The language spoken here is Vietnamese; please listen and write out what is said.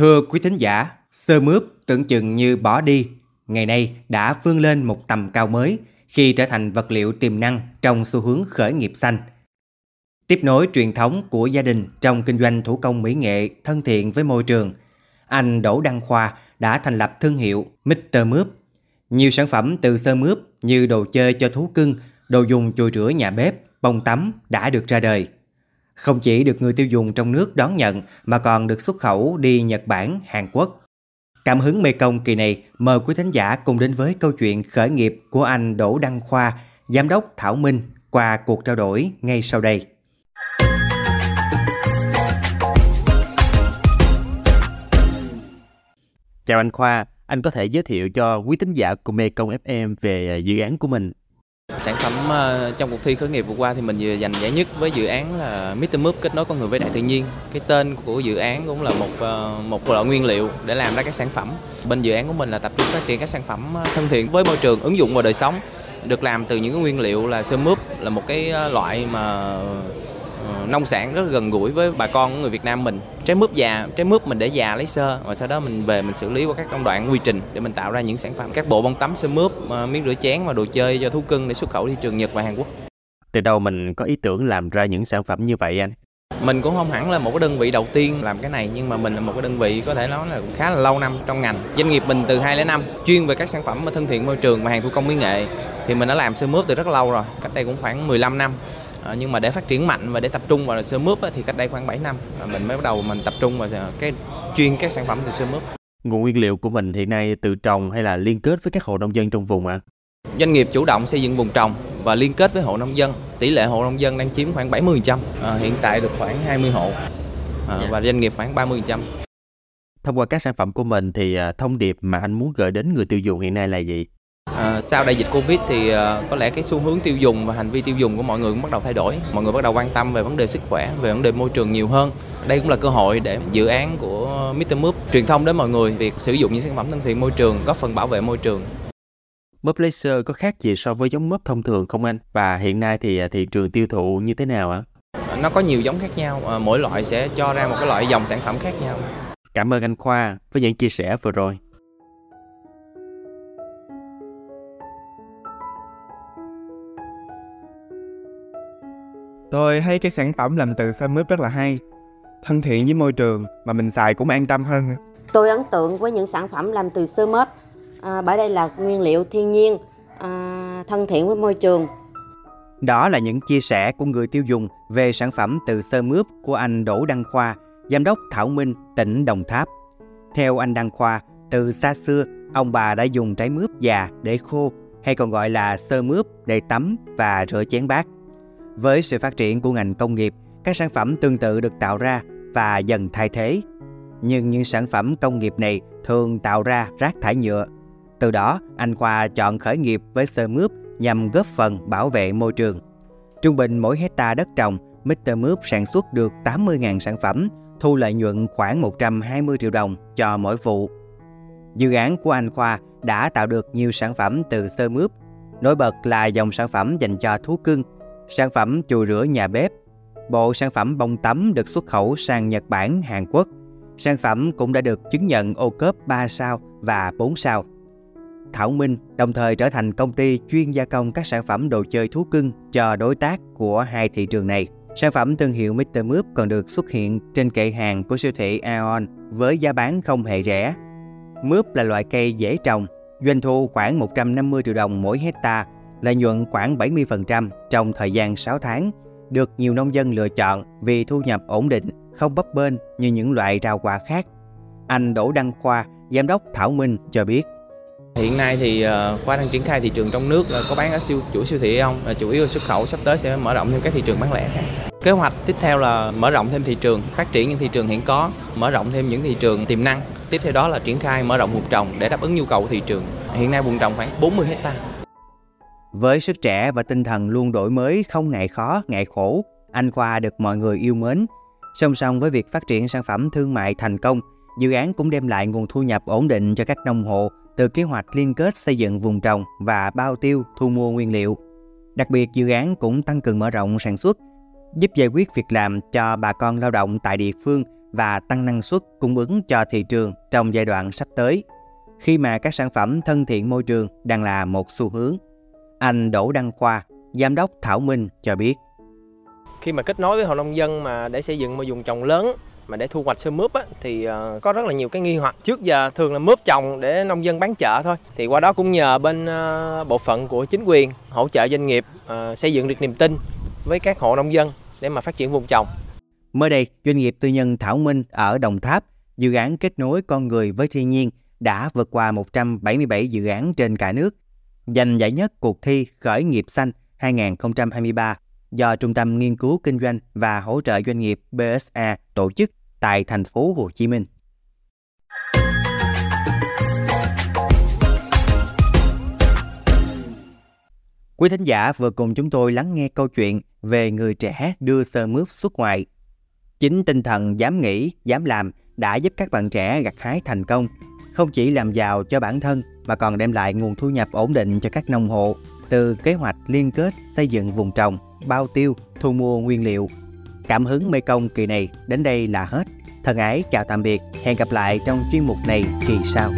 Thưa quý thính giả, sơ mướp tưởng chừng như bỏ đi, ngày nay đã vươn lên một tầm cao mới khi trở thành vật liệu tiềm năng trong xu hướng khởi nghiệp xanh. Tiếp nối truyền thống của gia đình trong kinh doanh thủ công mỹ nghệ thân thiện với môi trường, anh Đỗ Đăng Khoa đã thành lập thương hiệu Mr. Mướp. Nhiều sản phẩm từ sơ mướp như đồ chơi cho thú cưng, đồ dùng chùi rửa nhà bếp, bông tắm đã được ra đời. Không chỉ được người tiêu dùng trong nước đón nhận mà còn được xuất khẩu đi Nhật Bản, Hàn Quốc. Cảm hứng Mekong Công kỳ này mời quý thính giả cùng đến với câu chuyện khởi nghiệp của anh Đỗ Đăng Khoa, Giám đốc Thảo Minh qua cuộc trao đổi ngay sau đây. Chào anh Khoa, anh có thể giới thiệu cho quý thính giả của Mekong Công FM về dự án của mình. Sản phẩm ờ, trong cuộc thi khởi nghiệp vừa qua thì mình vừa giành giải nhất với dự án là Mr. Moop kết nối con người với đại tự nhiên. Cái tên của dự án cũng là một ờ, một loại nguyên liệu để làm ra các sản phẩm. Bên dự án của mình là tập trung phát triển các sản phẩm ờ, thân thiện với môi trường, ứng dụng vào đời sống. Được làm từ những cái nguyên liệu là sơ mướp là một cái loại mà nông sản rất gần gũi với bà con của người Việt Nam mình. Trái mướp già trái mướp mình để già lấy sơ và sau đó mình về mình xử lý qua các công đoạn quy trình để mình tạo ra những sản phẩm. Các bộ bông tắm sơ mướp ờ, miếng rửa chén và đồ chơi cho thú cưng để xuất khẩu thị trường Nhật và Hàn Quốc. Từ đâu mình có ý tưởng làm ra những sản phẩm như vậy anh? Mình cũng không hẳn là một cái đơn vị đầu tiên làm cái này nhưng mà mình là một cái đơn vị có thể nói là cũng khá là lâu năm trong ngành. Doanh nghiệp mình từ 2005 chuyên về các sản phẩm thân thiện môi trường và hàng thủ công mỹ nghệ thì mình đã làm sơ mướp từ rất lâu rồi cách đây cũng khoảng 15 năm À, nhưng mà để phát triển mạnh và để tập trung vào sơ mướp thì cách đây khoảng 7 năm mình mới bắt đầu mình tập trung vào cái chuyên các sản phẩm từ sơ mướp. Nguồn nguyên liệu của mình hiện nay tự trồng hay là liên kết với các hộ nông dân trong vùng ạ? À? Doanh nghiệp chủ động xây dựng vùng trồng và liên kết với hộ nông dân. Tỷ lệ hộ nông dân đang chiếm khoảng 70%, à, hiện tại được khoảng 20 hộ à, và doanh nghiệp khoảng 30%. Thông qua các sản phẩm của mình thì thông điệp mà anh muốn gửi đến người tiêu dùng hiện nay là gì? À, sau đại dịch Covid thì à, có lẽ cái xu hướng tiêu dùng và hành vi tiêu dùng của mọi người cũng bắt đầu thay đổi. Mọi người bắt đầu quan tâm về vấn đề sức khỏe, về vấn đề môi trường nhiều hơn. Đây cũng là cơ hội để dự án của Mr. Moop truyền thông đến mọi người việc sử dụng những sản phẩm thân thiện môi trường, góp phần bảo vệ môi trường. Mướp laser có khác gì so với giống mướp thông thường không anh? Và hiện nay thì à, thị trường tiêu thụ như thế nào ạ? Nó có nhiều giống khác nhau, mỗi loại sẽ cho ra một cái loại dòng sản phẩm khác nhau. Cảm ơn anh Khoa với những chia sẻ vừa rồi. Tôi thấy cái sản phẩm làm từ sơn mướp rất là hay, thân thiện với môi trường mà mình xài cũng an tâm hơn. Tôi ấn tượng với những sản phẩm làm từ sơ mướp à, bởi đây là nguyên liệu thiên nhiên, à, thân thiện với môi trường. Đó là những chia sẻ của người tiêu dùng về sản phẩm từ sơ mướp của anh Đỗ Đăng Khoa, Giám đốc Thảo Minh, tỉnh Đồng Tháp. Theo anh Đăng Khoa, từ xa xưa, ông bà đã dùng trái mướp già để khô hay còn gọi là sơ mướp để tắm và rửa chén bát. Với sự phát triển của ngành công nghiệp, các sản phẩm tương tự được tạo ra và dần thay thế. Nhưng những sản phẩm công nghiệp này thường tạo ra rác thải nhựa. Từ đó, anh Khoa chọn khởi nghiệp với sơ mướp nhằm góp phần bảo vệ môi trường. Trung bình mỗi hecta đất trồng, Mr. Mướp sản xuất được 80.000 sản phẩm, thu lợi nhuận khoảng 120 triệu đồng cho mỗi vụ. Dự án của anh Khoa đã tạo được nhiều sản phẩm từ sơ mướp. Nổi bật là dòng sản phẩm dành cho thú cưng sản phẩm chùi rửa nhà bếp, bộ sản phẩm bông tắm được xuất khẩu sang Nhật Bản, Hàn Quốc. Sản phẩm cũng đã được chứng nhận ô cốp 3 sao và 4 sao. Thảo Minh đồng thời trở thành công ty chuyên gia công các sản phẩm đồ chơi thú cưng cho đối tác của hai thị trường này. Sản phẩm thương hiệu Mr. Moop còn được xuất hiện trên kệ hàng của siêu thị Aeon với giá bán không hề rẻ. Mướp là loại cây dễ trồng, doanh thu khoảng 150 triệu đồng mỗi hecta lợi nhuận khoảng 70% trong thời gian 6 tháng, được nhiều nông dân lựa chọn vì thu nhập ổn định, không bấp bênh như những loại rau quả khác. Anh Đỗ Đăng Khoa, Giám đốc Thảo Minh cho biết. Hiện nay thì ờ, Khoa đang triển khai thị trường trong nước ờ, có bán ở siêu chủ siêu thị không? Ờ, chủ yếu là xuất khẩu sắp tới sẽ mở rộng thêm các thị trường bán lẻ khác. Kế hoạch tiếp theo là mở rộng thêm thị trường, phát triển những thị trường hiện có, mở rộng thêm những thị trường tiềm năng. Tiếp theo đó là triển khai mở rộng vùng trồng để đáp ứng nhu cầu của thị trường. Hiện nay vùng trồng khoảng 40 hectare. Với sức trẻ và tinh thần luôn đổi mới không ngại khó, ngại khổ, anh Khoa được mọi người yêu mến. Song song với việc phát triển sản phẩm thương mại thành công, dự án cũng đem lại nguồn thu nhập ổn định cho các nông hộ từ kế hoạch liên kết xây dựng vùng trồng và bao tiêu thu mua nguyên liệu. Đặc biệt dự án cũng tăng cường mở rộng sản xuất, giúp giải quyết việc làm cho bà con lao động tại địa phương và tăng năng suất cung ứng cho thị trường trong giai đoạn sắp tới, khi mà các sản phẩm thân thiện môi trường đang là một xu hướng. Anh Đỗ Đăng Khoa, Giám đốc Thảo Minh cho biết. Khi mà kết nối với hộ nông dân mà để xây dựng một vùng trồng lớn mà để thu hoạch sơ mướp á, thì uh, có rất là nhiều cái nghi hoặc. Trước giờ thường là mướp trồng để nông dân bán chợ thôi. Thì qua đó cũng nhờ bên uh, bộ phận của chính quyền hỗ trợ doanh nghiệp uh, xây dựng được niềm tin với các hộ nông dân để mà phát triển vùng trồng. Mới đây, doanh nghiệp tư nhân Thảo Minh ở Đồng Tháp, dự án kết nối con người với thiên nhiên đã vượt qua 177 dự án trên cả nước, giành giải nhất cuộc thi Khởi nghiệp xanh 2023 do Trung tâm Nghiên cứu Kinh doanh và Hỗ trợ Doanh nghiệp BSA tổ chức tại thành phố Hồ Chí Minh. Quý thính giả vừa cùng chúng tôi lắng nghe câu chuyện về người trẻ đưa sơ mướp xuất ngoại. Chính tinh thần dám nghĩ, dám làm đã giúp các bạn trẻ gặt hái thành công, không chỉ làm giàu cho bản thân mà còn đem lại nguồn thu nhập ổn định cho các nông hộ từ kế hoạch liên kết xây dựng vùng trồng, bao tiêu, thu mua nguyên liệu. Cảm hứng Mê Công kỳ này đến đây là hết. Thân ái chào tạm biệt, hẹn gặp lại trong chuyên mục này kỳ sau.